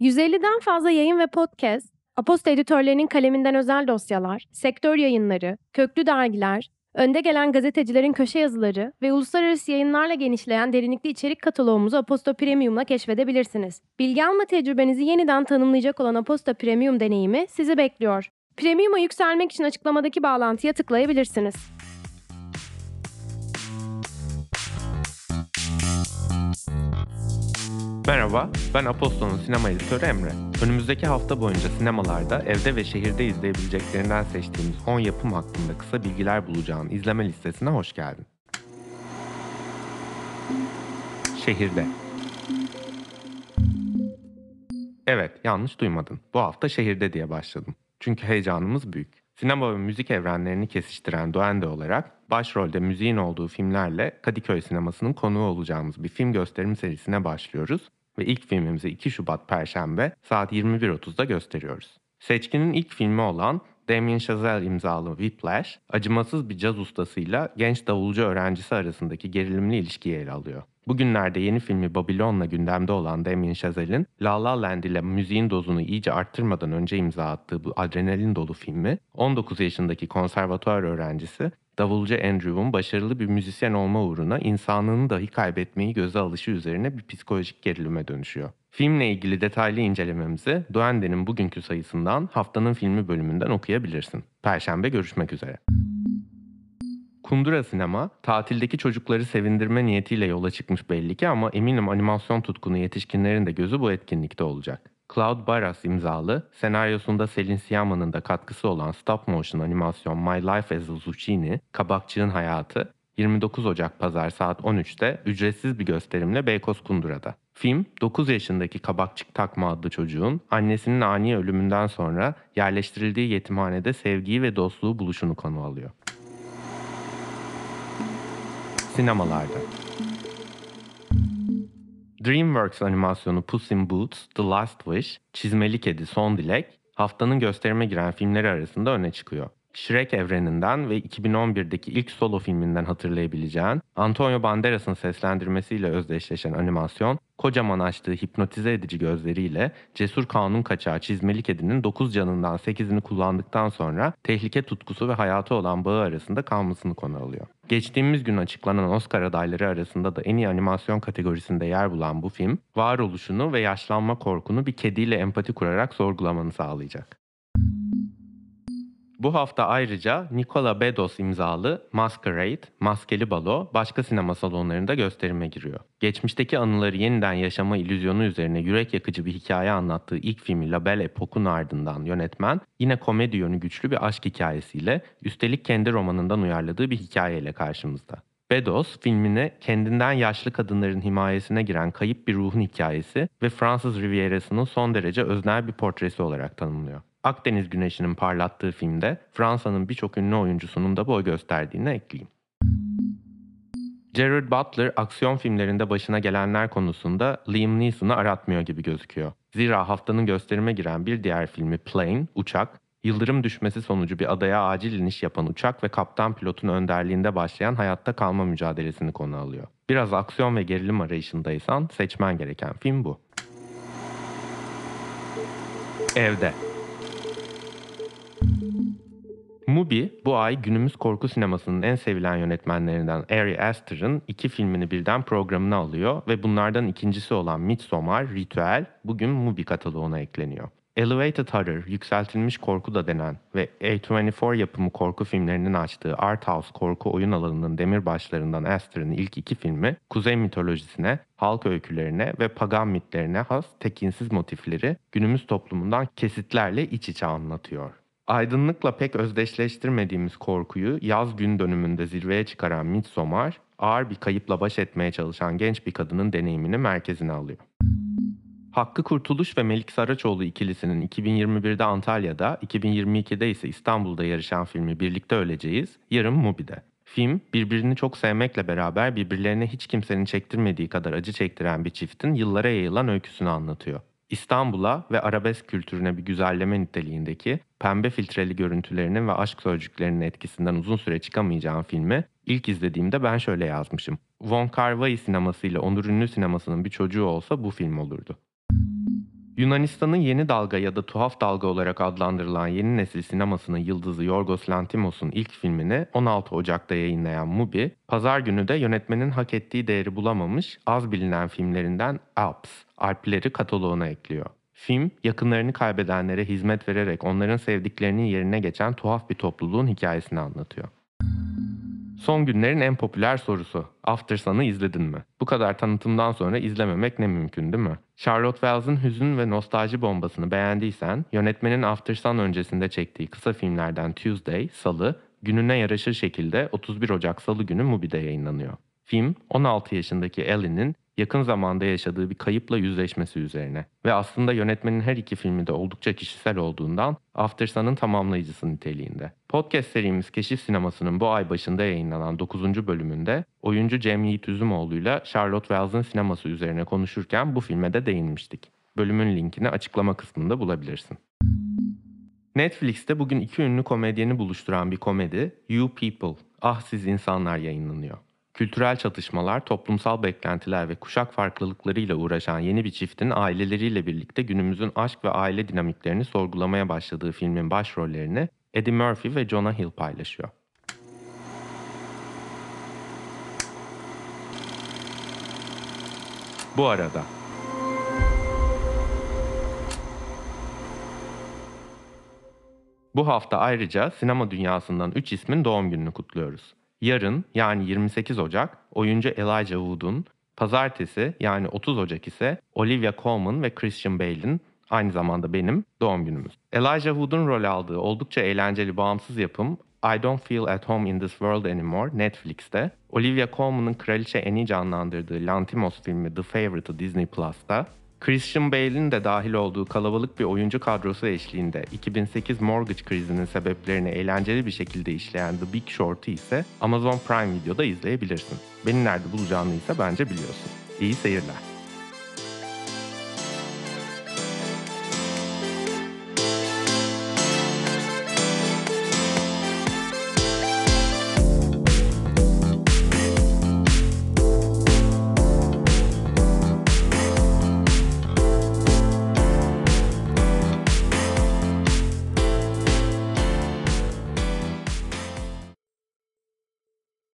150'den fazla yayın ve podcast, Aposta editörlerinin kaleminden özel dosyalar, sektör yayınları, köklü dergiler, önde gelen gazetecilerin köşe yazıları ve uluslararası yayınlarla genişleyen derinlikli içerik kataloğumuzu Aposta Premium'la keşfedebilirsiniz. Bilgi alma tecrübenizi yeniden tanımlayacak olan Aposta Premium deneyimi sizi bekliyor. Premium'a yükselmek için açıklamadaki bağlantıya tıklayabilirsiniz. Merhaba, ben Apostol'un sinema editörü Emre. Önümüzdeki hafta boyunca sinemalarda evde ve şehirde izleyebileceklerinden seçtiğimiz 10 yapım hakkında kısa bilgiler bulacağın izleme listesine hoş geldin. Şehirde Evet, yanlış duymadın. Bu hafta şehirde diye başladım. Çünkü heyecanımız büyük. Sinema ve müzik evrenlerini kesiştiren Duende olarak başrolde müziğin olduğu filmlerle Kadıköy sinemasının konuğu olacağımız bir film gösterim serisine başlıyoruz ve ilk filmimizi 2 Şubat Perşembe saat 21.30'da gösteriyoruz. Seçkinin ilk filmi olan Damien Chazelle imzalı Whiplash, acımasız bir caz ustasıyla genç davulcu öğrencisi arasındaki gerilimli ilişkiyi ele alıyor. Bugünlerde yeni filmi Babylon'la gündemde olan Damien Chazelle'in La La Land ile müziğin dozunu iyice arttırmadan önce imza attığı bu adrenalin dolu filmi 19 yaşındaki konservatuar öğrencisi davulcu Andrew'un başarılı bir müzisyen olma uğruna insanlığını dahi kaybetmeyi göze alışı üzerine bir psikolojik gerilime dönüşüyor. Filmle ilgili detaylı incelememizi Duende'nin bugünkü sayısından haftanın filmi bölümünden okuyabilirsin. Perşembe görüşmek üzere. Kundura Sinema, tatildeki çocukları sevindirme niyetiyle yola çıkmış belli ki ama eminim animasyon tutkunu yetişkinlerin de gözü bu etkinlikte olacak. Cloud Barras imzalı, senaryosunda Selin Siama'nın da katkısı olan stop motion animasyon My Life as a Zucchini, Kabakçığın Hayatı, 29 Ocak Pazar saat 13'te ücretsiz bir gösterimle Beykoz Kundura'da. Film, 9 yaşındaki Kabakçık Takma adlı çocuğun annesinin ani ölümünden sonra yerleştirildiği yetimhanede sevgiyi ve dostluğu buluşunu konu alıyor. Sinemalarda DreamWorks animasyonu Puss in Boots, The Last Wish, Çizmeli Kedi, Son Dilek, haftanın gösterime giren filmleri arasında öne çıkıyor. Shrek evreninden ve 2011'deki ilk solo filminden hatırlayabileceğin Antonio Banderas'ın seslendirmesiyle özdeşleşen animasyon, kocaman açtığı hipnotize edici gözleriyle cesur kanun kaçağı çizmeli kedinin 9 canından 8'ini kullandıktan sonra tehlike tutkusu ve hayatı olan bağı arasında kalmasını konu alıyor. Geçtiğimiz gün açıklanan Oscar adayları arasında da en iyi animasyon kategorisinde yer bulan bu film, varoluşunu ve yaşlanma korkunu bir kediyle empati kurarak sorgulamanı sağlayacak. Bu hafta ayrıca Nicola Bedos imzalı Masquerade, Maskeli Balo başka sinema salonlarında gösterime giriyor. Geçmişteki anıları yeniden yaşama illüzyonu üzerine yürek yakıcı bir hikaye anlattığı ilk filmi La Belle Époque'un ardından yönetmen yine komedi yönü güçlü bir aşk hikayesiyle üstelik kendi romanından uyarladığı bir hikayeyle karşımızda. Bedos filmini kendinden yaşlı kadınların himayesine giren kayıp bir ruhun hikayesi ve Fransız Riviera'sının son derece öznel bir portresi olarak tanımlıyor. Akdeniz Güneşi'nin parlattığı filmde Fransa'nın birçok ünlü oyuncusunun da boy gösterdiğini ekleyeyim. Gerard Butler aksiyon filmlerinde başına gelenler konusunda Liam Neeson'ı aratmıyor gibi gözüküyor. Zira haftanın gösterime giren bir diğer filmi Plane, Uçak, yıldırım düşmesi sonucu bir adaya acil iniş yapan uçak ve kaptan pilotun önderliğinde başlayan hayatta kalma mücadelesini konu alıyor. Biraz aksiyon ve gerilim arayışındaysan seçmen gereken film bu. Evde Mubi bu ay günümüz korku sinemasının en sevilen yönetmenlerinden Ari Aster'ın iki filmini birden programına alıyor ve bunlardan ikincisi olan Midsommar, Ritüel bugün Mubi kataloğuna ekleniyor. Elevated Horror, yükseltilmiş korku da denen ve A24 yapımı korku filmlerinin açtığı art house korku oyun alanının demirbaşlarından Aster'ın ilk iki filmi, kuzey mitolojisine, halk öykülerine ve pagan mitlerine has tekinsiz motifleri günümüz toplumundan kesitlerle iç içe anlatıyor. Aydınlıkla pek özdeşleştirmediğimiz korkuyu yaz gün dönümünde zirveye çıkaran Midsommar, ağır bir kayıpla baş etmeye çalışan genç bir kadının deneyimini merkezine alıyor. Hakkı Kurtuluş ve Melik Saraçoğlu ikilisinin 2021'de Antalya'da, 2022'de ise İstanbul'da yarışan filmi Birlikte Öleceğiz, yarın Mubi'de. Film, birbirini çok sevmekle beraber birbirlerine hiç kimsenin çektirmediği kadar acı çektiren bir çiftin yıllara yayılan öyküsünü anlatıyor. İstanbul'a ve arabesk kültürüne bir güzelleme niteliğindeki pembe filtreli görüntülerinin ve aşk sözcüklerinin etkisinden uzun süre çıkamayacağım filmi ilk izlediğimde ben şöyle yazmışım. Von Kar Wai sineması ile Onur Ünlü sinemasının bir çocuğu olsa bu film olurdu. Yunanistan'ın yeni dalga ya da tuhaf dalga olarak adlandırılan yeni nesil sinemasının yıldızı Yorgos Lanthimos'un ilk filmini 16 Ocak'ta yayınlayan Mubi, pazar günü de yönetmenin hak ettiği değeri bulamamış az bilinen filmlerinden Alps, Alpleri kataloğuna ekliyor. Film, yakınlarını kaybedenlere hizmet vererek onların sevdiklerinin yerine geçen tuhaf bir topluluğun hikayesini anlatıyor. Son günlerin en popüler sorusu. After Sun'ı izledin mi? Bu kadar tanıtımdan sonra izlememek ne mümkün değil mi? Charlotte Wells'ın hüzün ve nostalji bombasını beğendiysen, yönetmenin After Sun öncesinde çektiği kısa filmlerden Tuesday, Salı, gününe yaraşır şekilde 31 Ocak Salı günü Mubi'de yayınlanıyor. Film, 16 yaşındaki Ellie'nin yakın zamanda yaşadığı bir kayıpla yüzleşmesi üzerine ve aslında yönetmenin her iki filmi de oldukça kişisel olduğundan After Sun'ın tamamlayıcısı niteliğinde. Podcast serimiz Keşif Sineması'nın bu ay başında yayınlanan 9. bölümünde oyuncu Cem Yiğit Üzümoğlu'yla Charlotte Wells'ın sineması üzerine konuşurken bu filme de değinmiştik. Bölümün linkini açıklama kısmında bulabilirsin. Netflix'te bugün iki ünlü komedyeni buluşturan bir komedi You People, Ah Siz İnsanlar yayınlanıyor. Kültürel çatışmalar, toplumsal beklentiler ve kuşak farklılıklarıyla uğraşan yeni bir çiftin aileleriyle birlikte günümüzün aşk ve aile dinamiklerini sorgulamaya başladığı filmin başrollerini Eddie Murphy ve Jonah Hill paylaşıyor. Bu arada Bu hafta ayrıca sinema dünyasından 3 ismin doğum gününü kutluyoruz. Yarın yani 28 Ocak oyuncu Elijah Wood'un, pazartesi yani 30 Ocak ise Olivia Colman ve Christian Bale'in aynı zamanda benim doğum günümüz. Elijah Wood'un rol aldığı oldukça eğlenceli bağımsız yapım I Don't Feel At Home in This World Anymore Netflix'te, Olivia Colman'ın Kraliçe Annie canlandırdığı Lantimos filmi The Favorite'ı Disney Plus'ta, Christian Bale'in de dahil olduğu kalabalık bir oyuncu kadrosu eşliğinde 2008 mortgage krizinin sebeplerini eğlenceli bir şekilde işleyen The Big Short'ı ise Amazon Prime Video'da izleyebilirsin. Beni nerede bulacağını ise bence biliyorsun. İyi seyirler.